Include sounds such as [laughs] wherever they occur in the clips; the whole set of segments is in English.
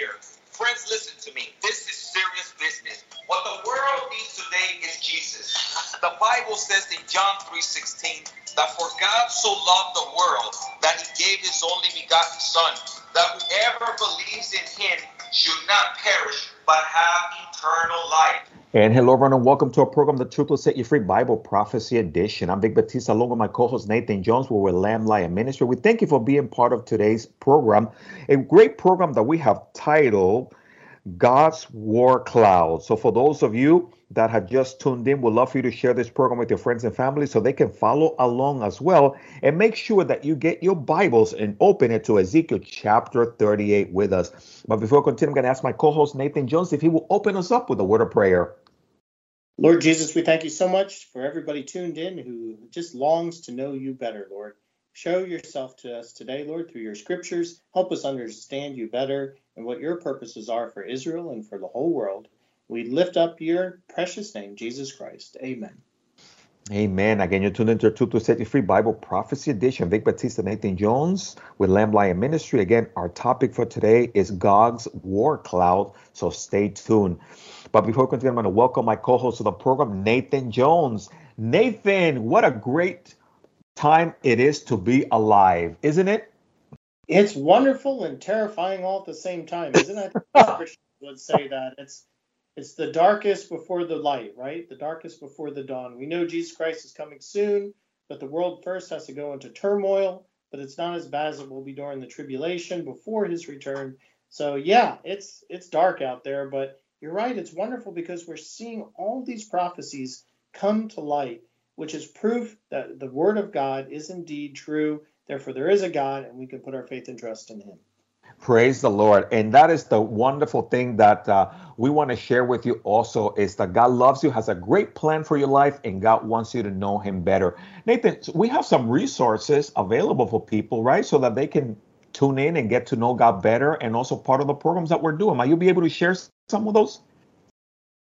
here. Friends, listen to me. This is serious business. What the world needs today is Jesus. The Bible says in John 3:16 that for God so loved the world that he gave his only begotten son that whoever believes in him should not perish but have eternal life. And hello, everyone, and welcome to our program, The Truth Will Set You Free Bible Prophecy Edition. I'm Vic Batista, along with my co host Nathan Jones. where We're Lamb Lion Ministry. We thank you for being part of today's program, a great program that we have titled Gog's War Cloud. So, for those of you that have just tuned in, we'd love for you to share this program with your friends and family so they can follow along as well. And make sure that you get your Bibles and open it to Ezekiel chapter 38 with us. But before I continue, I'm going to ask my co host Nathan Jones if he will open us up with a word of prayer. Lord Jesus, we thank you so much for everybody tuned in who just longs to know you better, Lord. Show yourself to us today, Lord, through your scriptures. Help us understand you better and what your purposes are for Israel and for the whole world. We lift up your precious name, Jesus Christ. Amen. Amen. Again, you're tuned into Truth to Set You Free Bible Prophecy Edition. Vic Batista, Nathan Jones with Lamb Lion Ministry. Again, our topic for today is Gog's War Cloud. So stay tuned. But before we continue, I'm going to welcome my co-host of the program, Nathan Jones. Nathan, what a great time it is to be alive, isn't it? It's wonderful and terrifying all at the same time, isn't it? [laughs] Would say that it's it's the darkest before the light, right? The darkest before the dawn. We know Jesus Christ is coming soon, but the world first has to go into turmoil. But it's not as bad as it will be during the tribulation before His return. So yeah, it's it's dark out there, but you're right. It's wonderful because we're seeing all these prophecies come to light, which is proof that the word of God is indeed true. Therefore, there is a God, and we can put our faith and trust in Him. Praise the Lord. And that is the wonderful thing that uh, we want to share with you also is that God loves you, has a great plan for your life, and God wants you to know Him better. Nathan, we have some resources available for people, right? So that they can tune in and get to know God better and also part of the programs that we're doing. Might you be able to share some of those?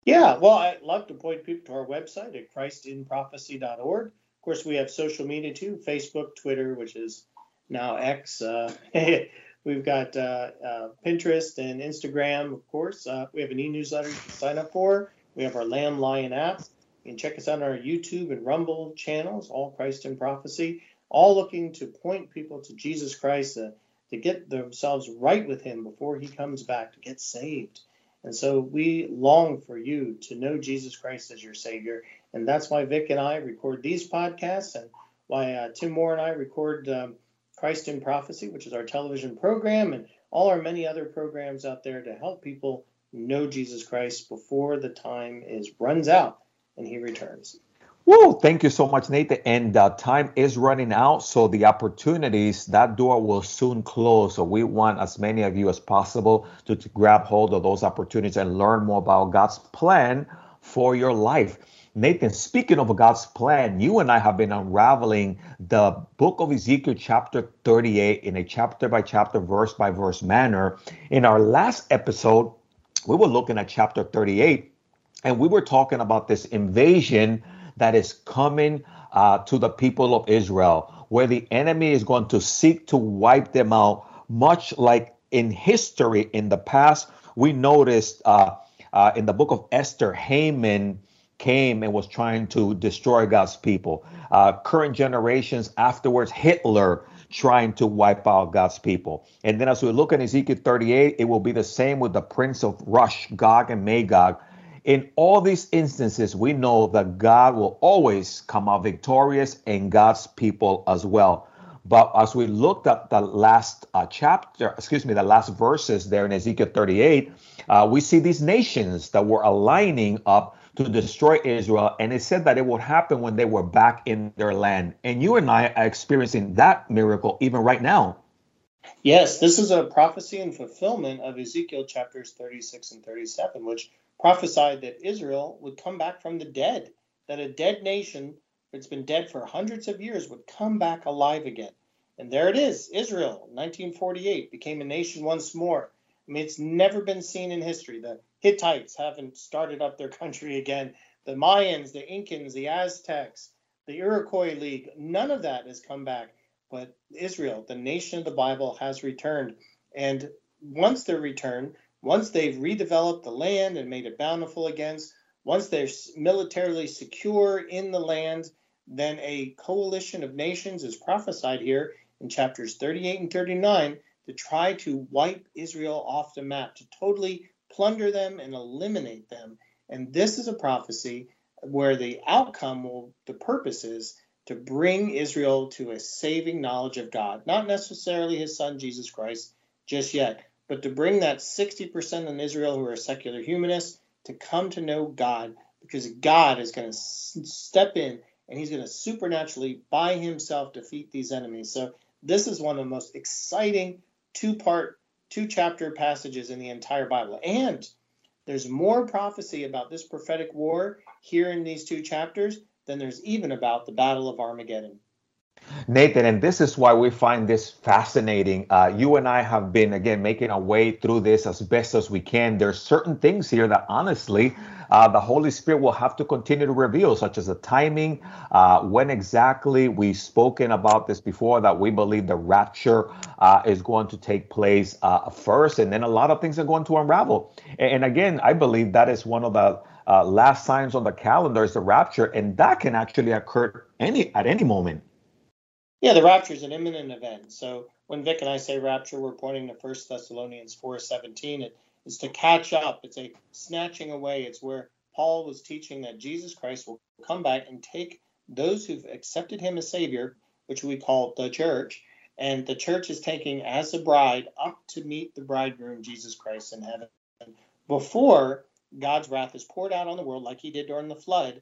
Yeah, well, I'd love to point people to our website at christinprophecy.org. Of course, we have social media too Facebook, Twitter, which is now X. Uh, [laughs] we've got uh, uh, Pinterest and Instagram, of course. Uh, we have an e newsletter you can sign up for. We have our Lamb Lion app. You can check us out on our YouTube and Rumble channels, all Christ in Prophecy, all looking to point people to Jesus Christ uh, to get themselves right with Him before He comes back, to get saved. And so we long for you to know Jesus Christ as your Savior. And that's why Vic and I record these podcasts and why uh, Tim Moore and I record um, Christ in Prophecy, which is our television program, and all our many other programs out there to help people know Jesus Christ before the time is runs out and he returns. Whoa, thank you so much, Nathan. And uh, time is running out, so the opportunities, that door will soon close. So we want as many of you as possible to, to grab hold of those opportunities and learn more about God's plan for your life. Nathan, speaking of God's plan, you and I have been unraveling the book of Ezekiel, chapter 38, in a chapter by chapter, verse by verse manner. In our last episode, we were looking at chapter 38, and we were talking about this invasion that is coming uh, to the people of Israel, where the enemy is going to seek to wipe them out, much like in history in the past. We noticed uh, uh, in the book of Esther, Haman came and was trying to destroy God's people. Uh, current generations afterwards, Hitler trying to wipe out God's people. And then as we look at Ezekiel 38, it will be the same with the prince of Rosh, Gog and Magog in all these instances, we know that God will always come out victorious and God's people as well. But as we looked at the last uh, chapter, excuse me, the last verses there in Ezekiel 38, uh, we see these nations that were aligning up to destroy Israel. And it said that it would happen when they were back in their land. And you and I are experiencing that miracle even right now. Yes, this is a prophecy and fulfillment of Ezekiel chapters 36 and 37, which prophesied that Israel would come back from the dead, that a dead nation that's been dead for hundreds of years would come back alive again. And there it is, Israel, 1948, became a nation once more. I mean, it's never been seen in history. The Hittites haven't started up their country again. The Mayans, the Incans, the Aztecs, the Iroquois League, none of that has come back. But Israel, the nation of the Bible, has returned. And once they're returned, once they've redeveloped the land and made it bountiful again, once they're militarily secure in the land, then a coalition of nations is prophesied here in chapters 38 and 39 to try to wipe Israel off the map, to totally plunder them and eliminate them. And this is a prophecy where the outcome will, the purpose is to bring Israel to a saving knowledge of God, not necessarily his son Jesus Christ just yet, but to bring that 60% in Israel who are secular humanists to come to know God because God is going to step in and he's going to supernaturally by himself defeat these enemies. So this is one of the most exciting two-part two chapter passages in the entire Bible. And there's more prophecy about this prophetic war here in these two chapters than there's even about the Battle of Armageddon. Nathan, and this is why we find this fascinating. Uh, you and I have been, again, making our way through this as best as we can. There's certain things here that honestly, uh, the Holy Spirit will have to continue to reveal, such as the timing, uh, when exactly we've spoken about this before, that we believe the rapture uh, is going to take place uh, first, and then a lot of things are going to unravel. And, and again, I believe that is one of the uh, last signs on the calendar is the rapture, and that can actually occur any at any moment. Yeah, the rapture is an imminent event. So when Vic and I say rapture, we're pointing to 1 Thessalonians 4:17. It is to catch up. It's a snatching away. It's where Paul was teaching that Jesus Christ will come back and take those who've accepted him as Savior, which we call the church, and the church is taking as a bride up to meet the bridegroom, Jesus Christ, in heaven, before God's wrath is poured out on the world, like he did during the flood,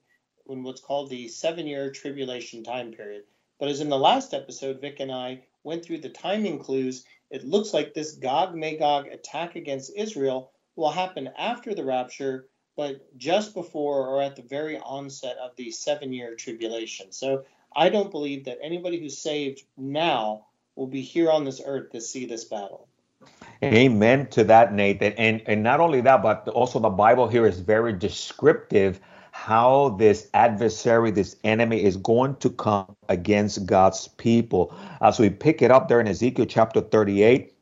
in what's called the seven year tribulation time period. But as in the last episode, Vic and I went through the timing clues. It looks like this Gog Magog attack against Israel will happen after the rapture, but just before or at the very onset of the seven year tribulation. So I don't believe that anybody who's saved now will be here on this earth to see this battle. Amen to that, Nathan. And and not only that, but also the Bible here is very descriptive how this adversary, this enemy is going to come against God's people. As we pick it up there in Ezekiel chapter 38,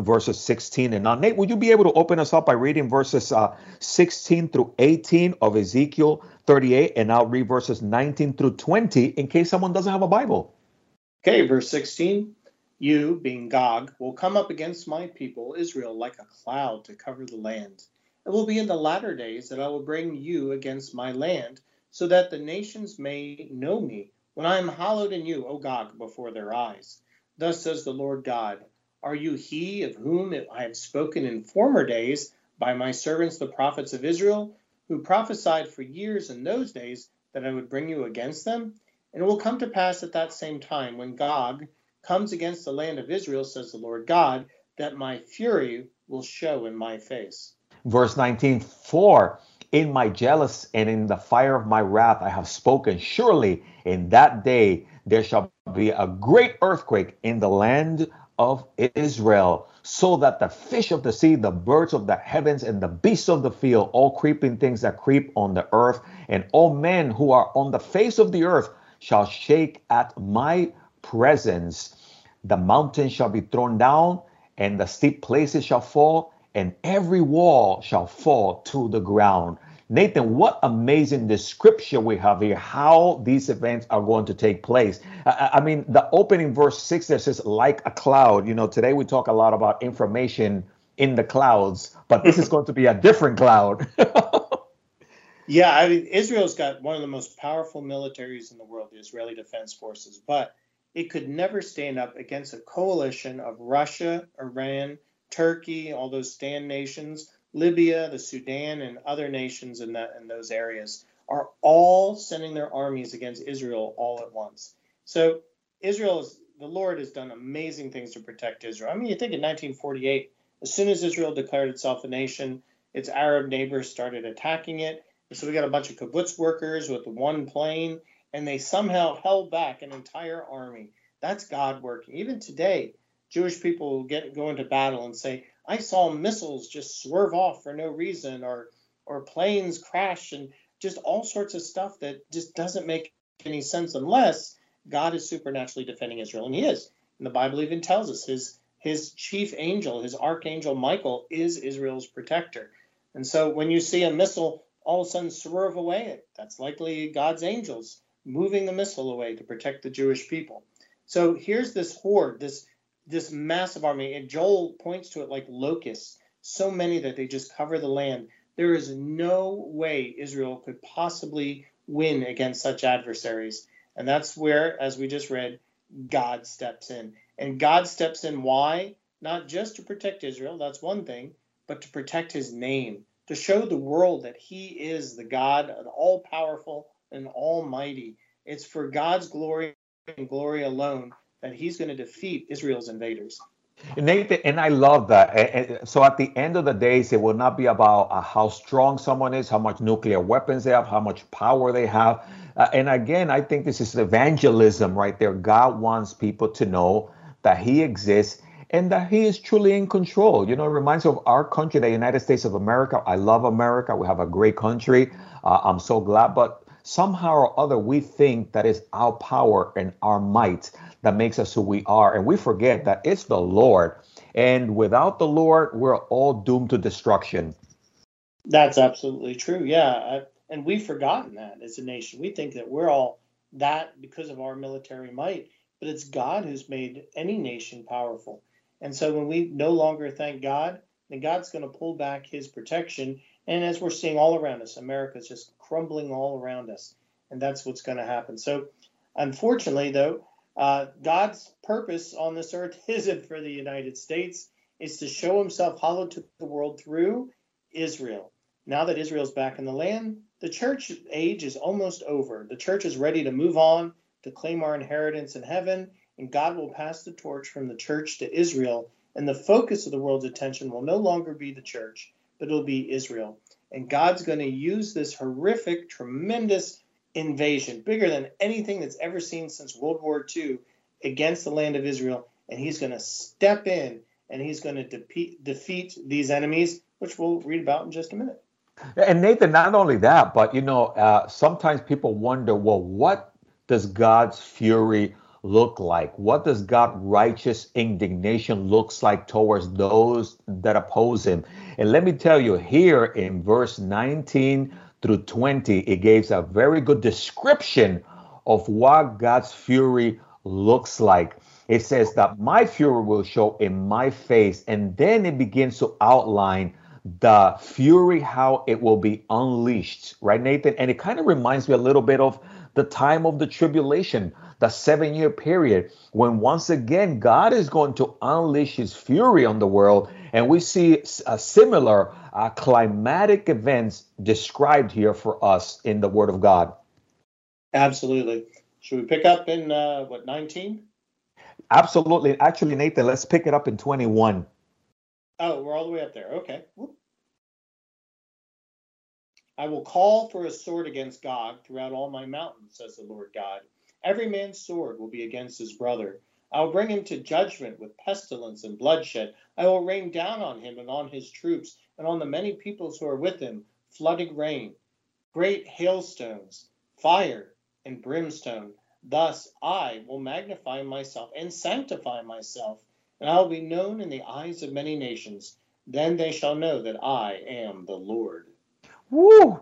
verses 16 and now nate would you be able to open us up by reading verses uh, 16 through 18 of ezekiel 38 and i'll read verses 19 through 20 in case someone doesn't have a bible. Okay verse 16 you being gog will come up against my people israel like a cloud to cover the land it will be in the latter days that I will bring you against my land, so that the nations may know me, when I am hallowed in you, O Gog, before their eyes. Thus says the Lord God Are you he of whom I have spoken in former days by my servants the prophets of Israel, who prophesied for years in those days that I would bring you against them? And it will come to pass at that same time, when Gog comes against the land of Israel, says the Lord God, that my fury will show in my face. Verse 19, for in my jealous and in the fire of my wrath I have spoken. Surely in that day there shall be a great earthquake in the land of Israel, so that the fish of the sea, the birds of the heavens, and the beasts of the field, all creeping things that creep on the earth, and all men who are on the face of the earth shall shake at my presence. The mountains shall be thrown down, and the steep places shall fall, and every wall shall fall to the ground. Nathan, what amazing description we have here, how these events are going to take place. I, I, mean, the opening verse six there says, like a cloud. You know, today we talk a lot about information in the clouds, but this is [laughs] going to be a different cloud. [laughs] yeah, I mean, Israel's got one of the most powerful militaries in the world, the Israeli Defense Forces, but it could never stand up against a coalition of Russia, Iran, Turkey, all those stand nations, Libya, the Sudan, and other nations in that in those areas are all sending their armies against Israel all at once. So Israel is the Lord has done amazing things to protect Israel. I mean, you think in 1948, as soon as Israel declared itself a nation, its Arab neighbors started attacking it. So we got a bunch of kibbutz workers with one plane, and they somehow held back an entire army. That's God working. Even today, Jewish people get go into battle and say, "I saw missiles just swerve off for no reason," or or planes crash, and just all sorts of stuff that just doesn't make any sense unless God is supernaturally defending Israel, and He is. And the Bible even tells us His his chief angel, his archangel Michael, is Israel's protector. And so when you see a missile all of a sudden swerve away, that's likely God's angels moving the missile away to protect the Jewish people. So here's this horde, this this massive army, and Joel points to it like locusts, so many that they just cover the land. There is no way Israel could possibly win against such adversaries. And that's where, as we just read, God steps in. And God steps in why? Not just to protect Israel, that's one thing, but to protect his name, to show the world that he is the God, an all powerful and almighty. It's for God's glory and glory alone that he's going to defeat Israel's invaders. Nathan, and I love that. So at the end of the days, it will not be about uh, how strong someone is, how much nuclear weapons they have, how much power they have. Uh, and again, I think this is evangelism right there. God wants people to know that He exists and that He is truly in control. You know, it reminds me of our country, the United States of America. I love America. We have a great country. Uh, I'm so glad. But somehow or other, we think that is our power and our might that makes us who we are. And we forget that it's the Lord. And without the Lord, we're all doomed to destruction. That's absolutely true. Yeah. And we've forgotten that as a nation. We think that we're all that because of our military might, but it's God who's made any nation powerful. And so when we no longer thank God, then God's going to pull back his protection. And as we're seeing all around us, America's just crumbling all around us. And that's what's going to happen. So, unfortunately, though, uh, God's purpose on this earth [laughs] isn't for the United States, it's to show himself hallowed to the world through Israel. Now that Israel's back in the land, the church age is almost over. The church is ready to move on to claim our inheritance in heaven, and God will pass the torch from the church to Israel. And the focus of the world's attention will no longer be the church, but it'll be Israel. And God's going to use this horrific, tremendous invasion, bigger than anything that's ever seen since World War II, against the land of Israel. And he's going to step in and he's going to defeat, defeat these enemies, which we'll read about in just a minute. And Nathan, not only that, but you know, uh, sometimes people wonder, well, what does God's fury look like? What does God's righteous indignation looks like towards those that oppose him? And let me tell you, here in verse 19 through 20, it gives a very good description of what God's fury looks like. It says that my fury will show in my face, and then it begins to outline the fury, how it will be unleashed, right, Nathan? And it kind of reminds me a little bit of the time of the tribulation, the seven year period, when once again God is going to unleash his fury on the world. And we see a similar uh, climatic events described here for us in the Word of God. Absolutely. Should we pick up in uh, what 19? Absolutely. Actually, Nathan, let's pick it up in 21. Oh, we're all the way up there. Okay. I will call for a sword against Gog throughout all my mountains, says the Lord God. Every man's sword will be against his brother. I will bring him to judgment with pestilence and bloodshed. I will rain down on him and on his troops and on the many peoples who are with him flooding rain, great hailstones, fire, and brimstone. Thus I will magnify myself and sanctify myself, and I will be known in the eyes of many nations. Then they shall know that I am the Lord. Woo!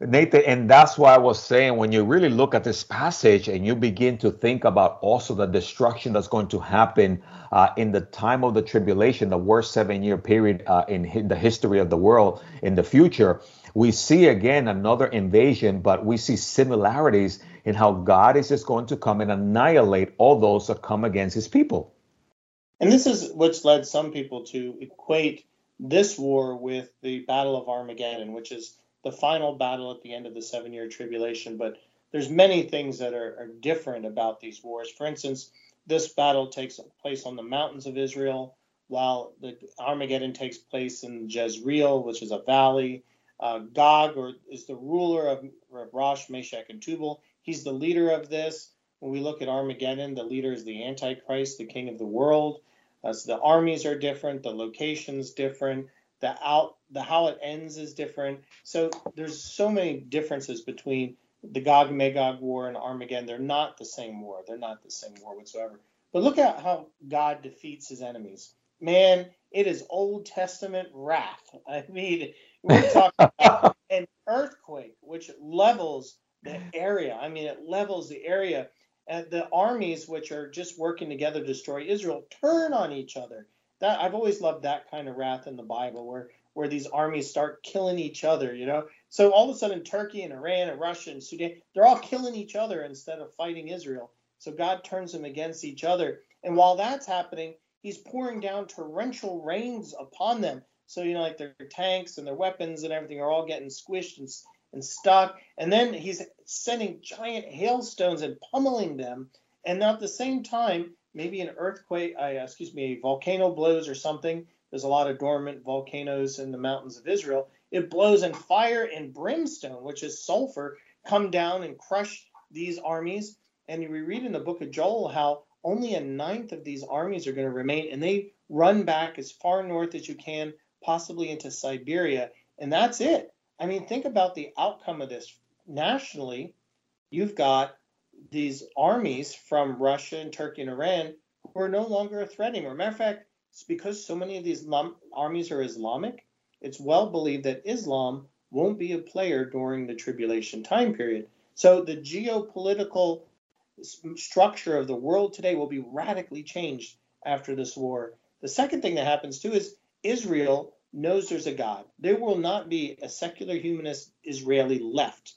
Nathan, and that's why I was saying when you really look at this passage and you begin to think about also the destruction that's going to happen uh, in the time of the tribulation, the worst seven year period uh, in the history of the world in the future, we see again another invasion, but we see similarities in how God is just going to come and annihilate all those that come against his people. And this is what's led some people to equate this war with the Battle of Armageddon, which is the final battle at the end of the seven year tribulation. But there's many things that are, are different about these wars. For instance, this battle takes place on the mountains of Israel, while the Armageddon takes place in Jezreel, which is a valley. Uh, Gog or, is the ruler of, of Rosh, Meshech, and Tubal. He's the leader of this. When we look at Armageddon, the leader is the Antichrist, the king of the world. Uh, so the armies are different, the locations different the out the how it ends is different. So there's so many differences between the Gog Magog war and Armageddon. They're not the same war. They're not the same war whatsoever. But look at how God defeats his enemies. Man, it is Old Testament wrath. [laughs] I mean, we're talking about an earthquake which levels the area. I mean, it levels the area. And the armies which are just working together to destroy Israel turn on each other. That I've always loved that kind of wrath in the Bible, where where these armies start killing each other. You know, so all of a sudden Turkey and Iran and Russia and Sudan, they're all killing each other instead of fighting Israel. So God turns them against each other. And while that's happening, He's pouring down torrential rains upon them. So you know, like their tanks and their weapons and everything are all getting squished and and stuck. And then he's sending giant hailstones and pummeling them. And at the same time, maybe an earthquake, uh, excuse me, a volcano blows or something. There's a lot of dormant volcanoes in the mountains of Israel. It blows and fire and brimstone, which is sulfur, come down and crush these armies. And we read in the book of Joel how only a ninth of these armies are going to remain, and they run back as far north as you can, possibly into Siberia, and that's it. I mean, think about the outcome of this. Nationally, you've got these armies from Russia and Turkey and Iran who are no longer a threat anymore. Matter of fact, it's because so many of these armies are Islamic, it's well believed that Islam won't be a player during the tribulation time period. So the geopolitical structure of the world today will be radically changed after this war. The second thing that happens too is Israel knows there's a God. There will not be a secular humanist Israeli left.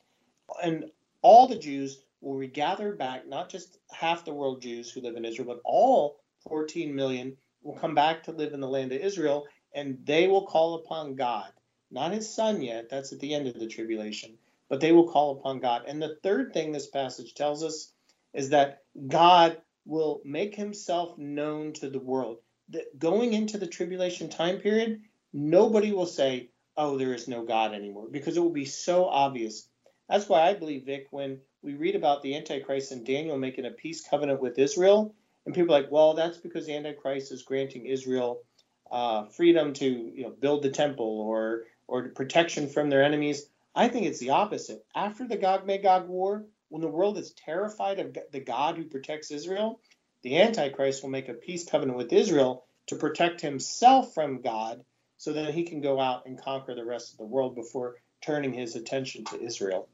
And all the Jews will we gather back, not just half the world Jews who live in Israel, but all 14 million will come back to live in the land of Israel, and they will call upon God. Not his son yet, that's at the end of the tribulation, but they will call upon God. And the third thing this passage tells us is that God will make himself known to the world. That going into the tribulation time period, nobody will say, oh, there is no God anymore, because it will be so obvious. That's why I believe, Vic, when we read about the Antichrist and Daniel making a peace covenant with Israel, and people are like, well, that's because the Antichrist is granting Israel uh, freedom to you know, build the temple or or protection from their enemies. I think it's the opposite. After the Gog Magog war, when the world is terrified of the God who protects Israel, the Antichrist will make a peace covenant with Israel to protect himself from God so that he can go out and conquer the rest of the world before turning his attention to Israel.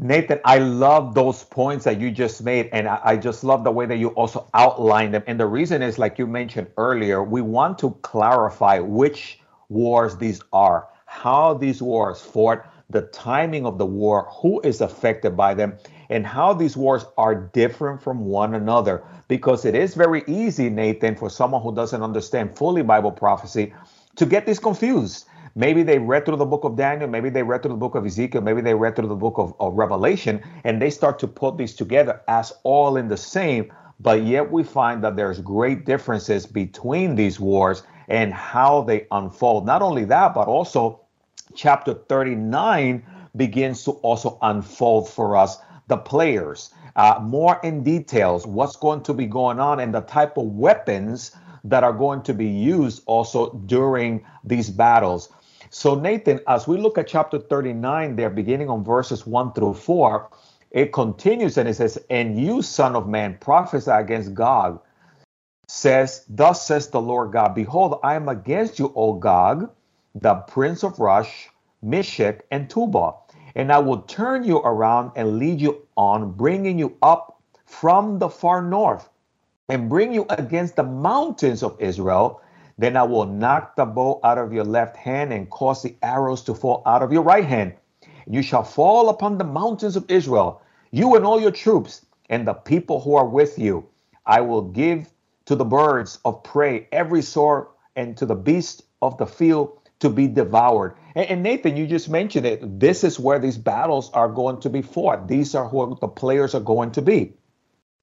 Nathan, I love those points that you just made, and I, I, just love the way that you also outlined them. And the reason is, like you mentioned earlier, we want to clarify which wars these are, how these wars fought, the timing of the war, who is affected by them, and how these wars are different from one another. Because it is very easy, Nathan, for someone who doesn't understand fully Bible prophecy to get this confused. Maybe they read through the book of Daniel, maybe they read through the book of Ezekiel, maybe they read through the book of, of Revelation, and they start to put these together as all in the same. But yet we find that there's great differences between these wars and how they unfold. Not only that, but also chapter 39 begins to also unfold for us the players, uh, more in details, what's going to be going on and the type of weapons that are going to be used also during these battles. So, Nathan, as we look at chapter 39, there, beginning on verses 1 through 4, it continues and it says, And you, son of man, prophesy against Gog, says, Thus says the Lord God, Behold, I am against you, O Gog, the prince of Rosh, Meshech, and Tubal. And I will turn you around and lead you on, bringing you up from the far north and bring you against the mountains of Israel. Then I will knock the bow out of your left hand and cause the arrows to fall out of your right hand. And you shall fall upon the mountains of Israel, you and all your troops, and the people who are with you. I will give to the birds of prey every sort, and to the beasts of the field to be devoured. And, and, Nathan, you just mentioned it. This is where these battles are going to be fought. These are who the players are going to be.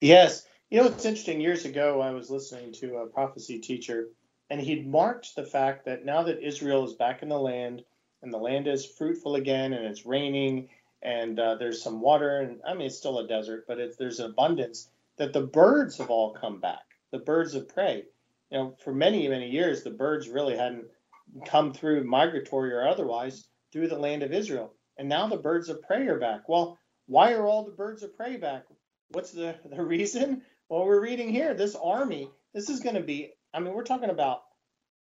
Yes. You know, it's interesting. Years ago, I was listening to a prophecy teacher, and he'd marked the fact that now that Israel is back in the land, and the land is fruitful again, and it's raining, and uh, there's some water, and I mean, it's still a desert, but it's, there's an abundance, that the birds have all come back, the birds of prey. You know, for many, many years, the birds really hadn't come through migratory or otherwise through the land of Israel. And now the birds of prey are back. Well, why are all the birds of prey back? What's the, [laughs] the reason? Well, we're reading here this army. This is going to be. I mean, we're talking about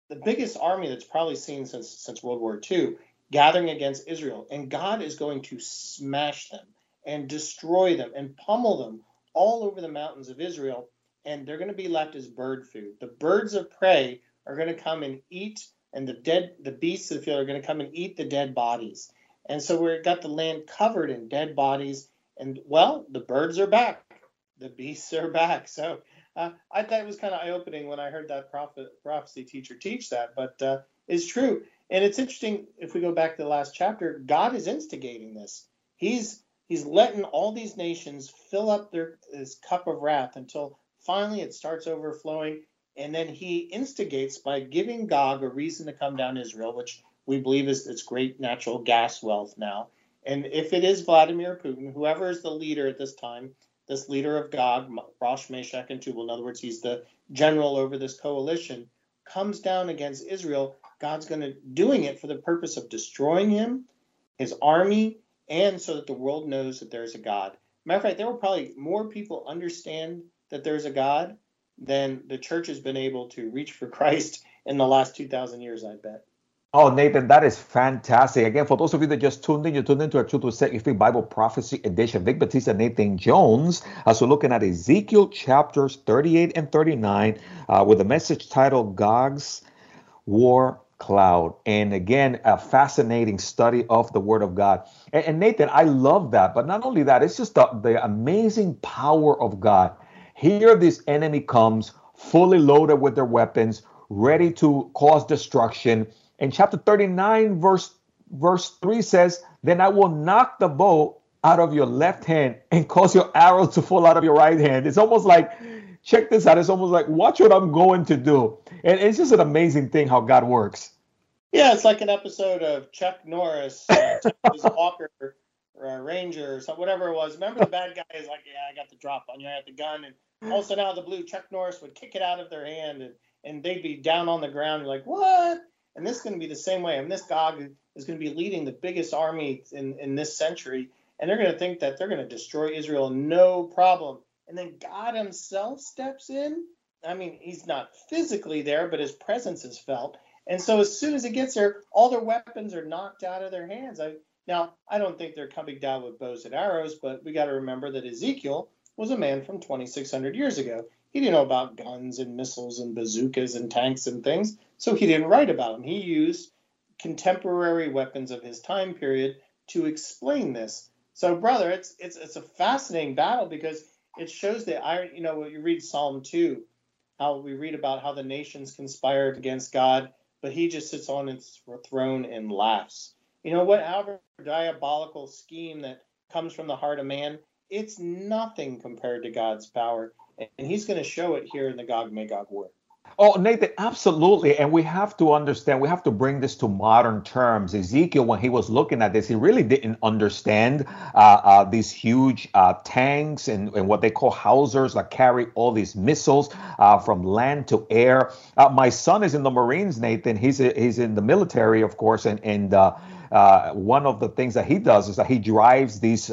the biggest army that's probably seen since since World War II gathering against Israel, and God is going to smash them and destroy them and pummel them all over the mountains of Israel, and they're going to be left as bird food. The birds of prey are going to come and eat, and the dead, the beasts of the field are going to come and eat the dead bodies. And so we've got the land covered in dead bodies, and well, the birds are back, the beasts are back. So uh, I thought it was kind of eye-opening when I heard that prophet, prophecy teacher teach that, but uh, it's true. And it's interesting if we go back to the last chapter, God is instigating this. He's he's letting all these nations fill up their his cup of wrath until finally it starts overflowing, and then he instigates by giving Gog a reason to come down Israel, which we believe is its great natural gas wealth now. And if it is Vladimir Putin, whoever is the leader at this time, this leader of Gog, Rosh, Meshech, and Tubal, in other words, he's the general over this coalition, comes down against Israel God's going to doing it for the purpose of destroying him, his army, and so that the world knows that there's a God. Matter of fact, there will probably more people understand that there's a God than the church has been able to reach for [laughs] Christ in the last 2,000 years, I bet. Oh, Nathan, that is fantastic. Again, for those of you that just tuned in, you tuned into our Truth to Set Your Free Bible Prophecy Edition. Vic Batista, Nathan Jones, as we're looking at Ezekiel chapters 38 and 39 uh, with a message titled Gog's War cloud. And again, a fascinating study of the Word of God. And, and, Nathan, I love that. But not only that, it's just the, the amazing power of God. Here, this enemy comes fully loaded with their weapons, ready to cause destruction. And chapter 39, verse verse 3 says, Then I will knock the bow out of your left hand and cause your arrows to fall out of your right hand. It's almost like check this out. It's almost like, watch what I'm going to do. And it's just an amazing thing how God works. Yeah, it's like an episode of Chuck Norris, uh, [laughs] Walker, or a Ranger, or whatever it was. Remember the bad guy is like, yeah, I got the drop on you, I got the gun, and all of a sudden out of the blue, Chuck Norris would kick it out of their hand, and, and they'd be down on the ground. You're like, what? And this is going to be the same way. I mean, this Gog is going to be leading the biggest army in, in this century, and they're going to think that they're going to destroy Israel no problem and then God Himself steps in. I mean, He's not physically there, but His presence is felt. And so as soon as He gets there, all their weapons are knocked out of their hands. I, now, I don't think they're coming down with bows and arrows, but we got to remember that Ezekiel was a man from 2,600 years ago. He didn't know about guns and missiles and bazookas and tanks and things, so he didn't write about them. He used contemporary weapons of his time period to explain this. So, brother, it's it's it's a fascinating battle because it shows the iron. You know, you read Psalm two, how we read about how the nations conspired against God, but He just sits on His throne and laughs. You know what? However diabolical scheme that comes from the heart of man, it's nothing compared to God's power, and He's going to show it here in the Gog Magog war. Oh, Nathan, absolutely. And we have to understand, we have to bring this to modern terms. Ezekiel, when he was looking at this, he really didn't understand uh, uh, these huge uh, tanks and, and, what they call howitzers that carry all these missiles uh, from land to air. Uh, my son is in the Marines, Nathan. He's, he's in the military, of course. And, and uh, one of the things that he does is that he drives these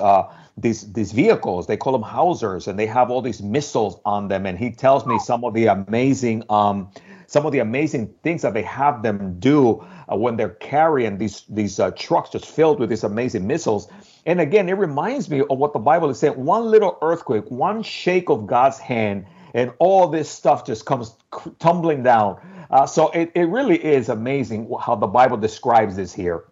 these these vehicles. They call them howitzers, and they have all these missiles on them. And he tells me some of the amazing um, some of the amazing things that they have them do uh, when they're carrying these these uh, trucks just filled with these amazing missiles. And again, it reminds me of what the Bible is saying: one little earthquake, one shake of God's hand, and all this stuff just comes tumbling down. Uh, so it, it really is amazing how the Bible describes this here.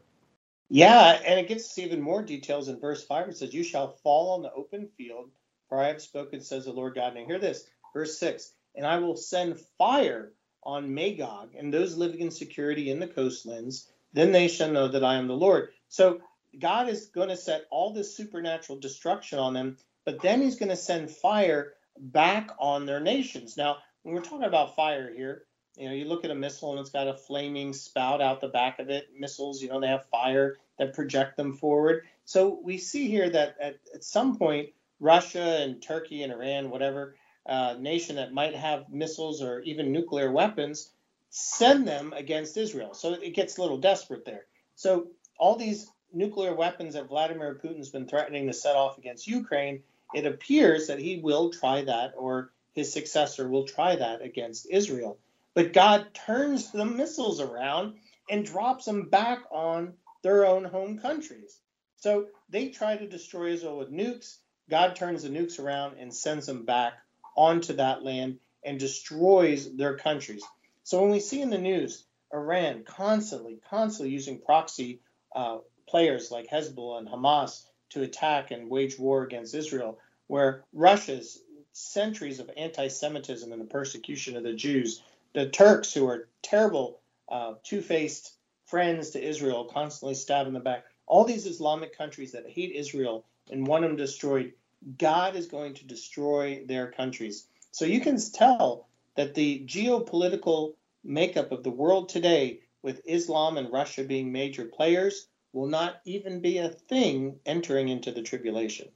Yeah, and it gives us even more details in verse 5. It says, You shall fall on the open field, for I have spoken, says the Lord God. Now hear this, verse 6 And I will send fire on Magog and those living in security in the coastlands. Then they shall know that I am the Lord. So God is going to set all this supernatural destruction on them, but then he's going to send fire back on their nations. Now, when we're talking about fire here, you know, you look at a missile and it's got a flaming spout out the back of it. Missiles, you know, they have fire that project them forward. So we see here that at, at some point, Russia and Turkey and Iran, whatever uh, nation that might have missiles or even nuclear weapons, send them against Israel. So it gets a little desperate there. So all these nuclear weapons that Vladimir Putin's been threatening to set off against Ukraine, it appears that he will try that or his successor will try that against Israel. But God turns the missiles around and drops them back on their own home countries. So they try to destroy Israel with nukes. God turns the nukes around and sends them back onto that land and destroys their countries. So when we see in the news Iran constantly, constantly using proxy uh, players like Hezbollah and Hamas to attack and wage war against Israel, where Russia's centuries of anti Semitism and the persecution of the Jews, the Turks, who are terrible, uh, two faced friends to Israel, constantly stab in the back, all these Islamic countries that hate Israel and want them destroyed, God is going to destroy their countries. So you can tell that the geopolitical makeup of the world today, with Islam and Russia being major players, will not even be a thing entering into the tribulation.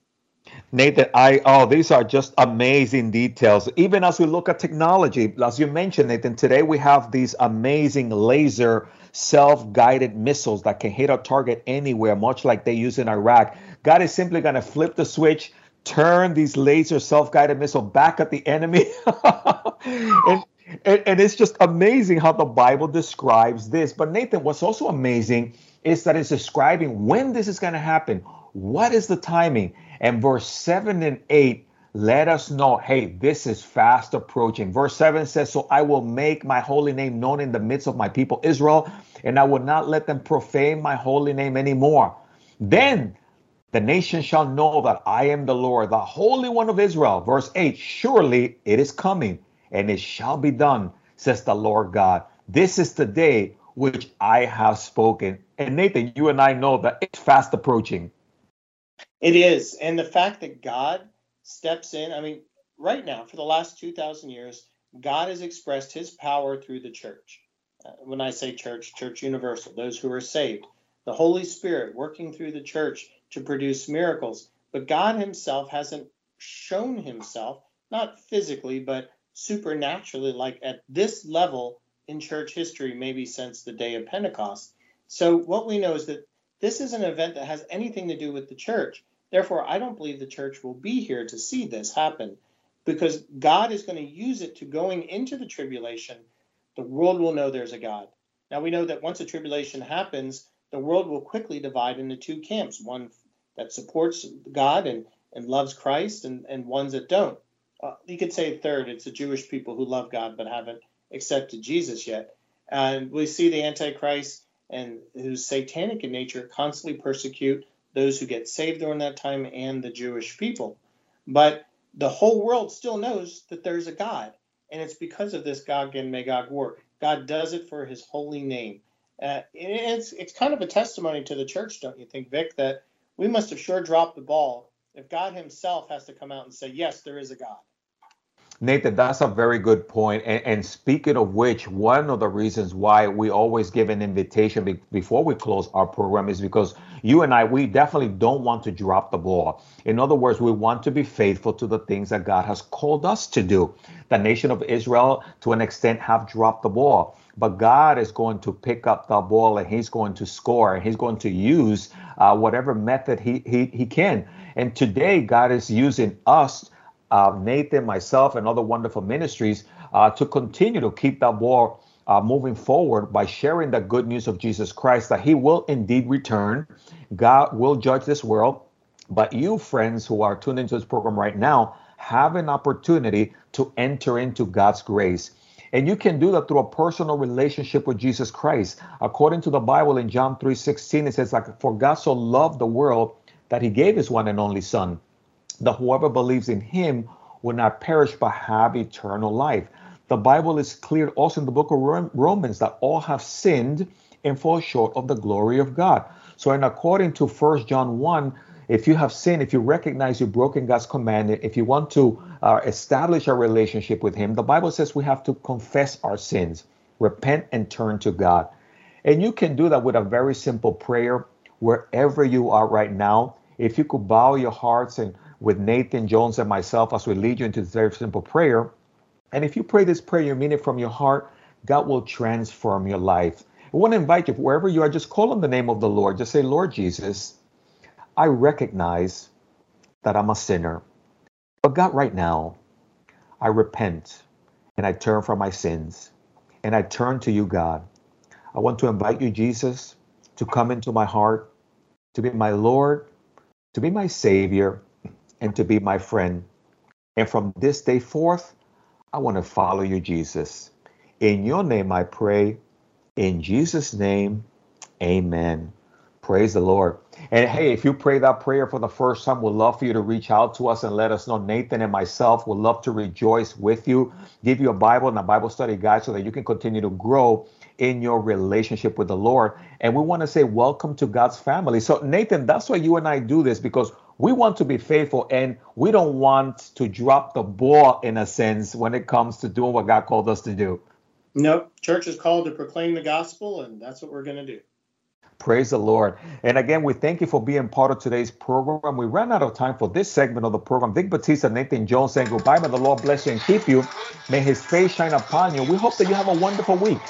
Nathan, I oh, these are just amazing details. Even as we look at technology, as you mentioned, Nathan, today we have these amazing laser self-guided missiles that can hit a target anywhere, much like they use in Iraq. God is simply going to flip the switch, turn these laser self-guided missile back at the enemy, [laughs] and, and, and it's just amazing how the Bible describes this. But Nathan, what's also amazing is that it's describing when this is going to happen. What is the timing? And verse 7 and 8 let us know, hey, this is fast approaching. Verse 7 says, So I will make my holy name known in the midst of my people Israel, and I will not let them profane my holy name anymore. Then the nation shall know that I am the Lord, the Holy One of Israel. Verse 8 Surely it is coming, and it shall be done, says the Lord God. This is the day which I have spoken. And Nathan, you and I know that it's fast approaching. It is. And the fact that God steps in, I mean, right now, for the last 2,000 years, God has expressed his power through the church. Uh, when I say church, church universal, those who are saved. The Holy Spirit working through the church to produce miracles. But God himself hasn't shown himself, not physically, but supernaturally, like at this level in church history, maybe since the day of Pentecost. So, what we know is that this is an event that has anything to do with the church. Therefore, I don't believe the church will be here to see this happen because God is going to use it to going into the tribulation. The world will know there's a God. Now, we know that once the tribulation happens, the world will quickly divide into two camps one that supports God and, and loves Christ, and, and ones that don't. Uh, you could say third, it's the Jewish people who love God but haven't accepted Jesus yet. And we see the Antichrist and who's satanic in nature constantly persecute those who get saved during that time and the Jewish people. But the whole world still knows that there's a God, and it's because of this Gog and Magog war. God does it for His holy name. Uh, it's it's kind of a testimony to the church, don't you think, Vic? That we must have sure dropped the ball if God Himself has to come out and say, "Yes, there is a God." Nathan, that's a very good point. And, and, speaking of which, one of the reasons why we always give an invitation be, before we close our program is because you and I, we definitely don't want to drop the ball. In other words, we want to be faithful to the things that God has called us to do. The nation of Israel, to an extent, have dropped the ball. But God is going to pick up the ball and He's going to score and He's going to use uh, whatever method he, he, he can. And today, God is using us uh, Nathan, myself, and other wonderful ministries uh, to continue to keep that ball uh, moving forward by sharing the good news of Jesus Christ that He will indeed return. God will judge this world. But you, friends who are tuned into this program right now, have an opportunity to enter into God's grace. And you can do that through a personal relationship with Jesus Christ. According to the Bible in John 3:16, it says, like, for God so loved the world that he gave his one and only son that whoever believes in him will not perish but have eternal life. The Bible is clear also in the book of Romans that all have sinned and fall short of the glory of God. So, and according to 1 John 1, if you have sinned, if you recognize you've broken God's commandment, if you want to uh, establish a relationship with Him, the Bible says we have to confess our sins, repent, and turn to God. And you can do that with a very simple prayer wherever you are right now. If you could bow your hearts and with Nathan Jones and myself as we lead you into this very simple prayer. And if you pray this prayer, you mean it from your heart, God will transform your life. I want to invite you, wherever you are, just call on the name of the Lord. Just say, Lord Jesus, I recognize that I'm a sinner. But God, right now, I repent and I turn from my sins and I turn to you, God. I want to invite you, Jesus, to come into my heart, to be my Lord, to be my Savior, and to be my friend. And from this day forth, I want to follow you, Jesus. In your name I pray. In Jesus' name, amen. Praise the Lord. And hey, if you pray that prayer for the first time, we'd love for you to reach out to us and let us know. Nathan and myself would love to rejoice with you, give you a Bible and a Bible study guide so that you can continue to grow in your relationship with the Lord. And we want to say welcome to God's family. So, Nathan, that's why you and I do this because we want to be faithful and we don't want to drop the ball in a sense when it comes to doing what God called us to do. Nope. Church is called to proclaim the gospel, and that's what we're going to do. Praise the Lord. And again, we thank you for being part of today's program. We ran out of time for this segment of the program. Vic Batista, Nathan Jones saying goodbye. May the Lord bless you and keep you. May his face shine upon you. We hope that you have a wonderful week.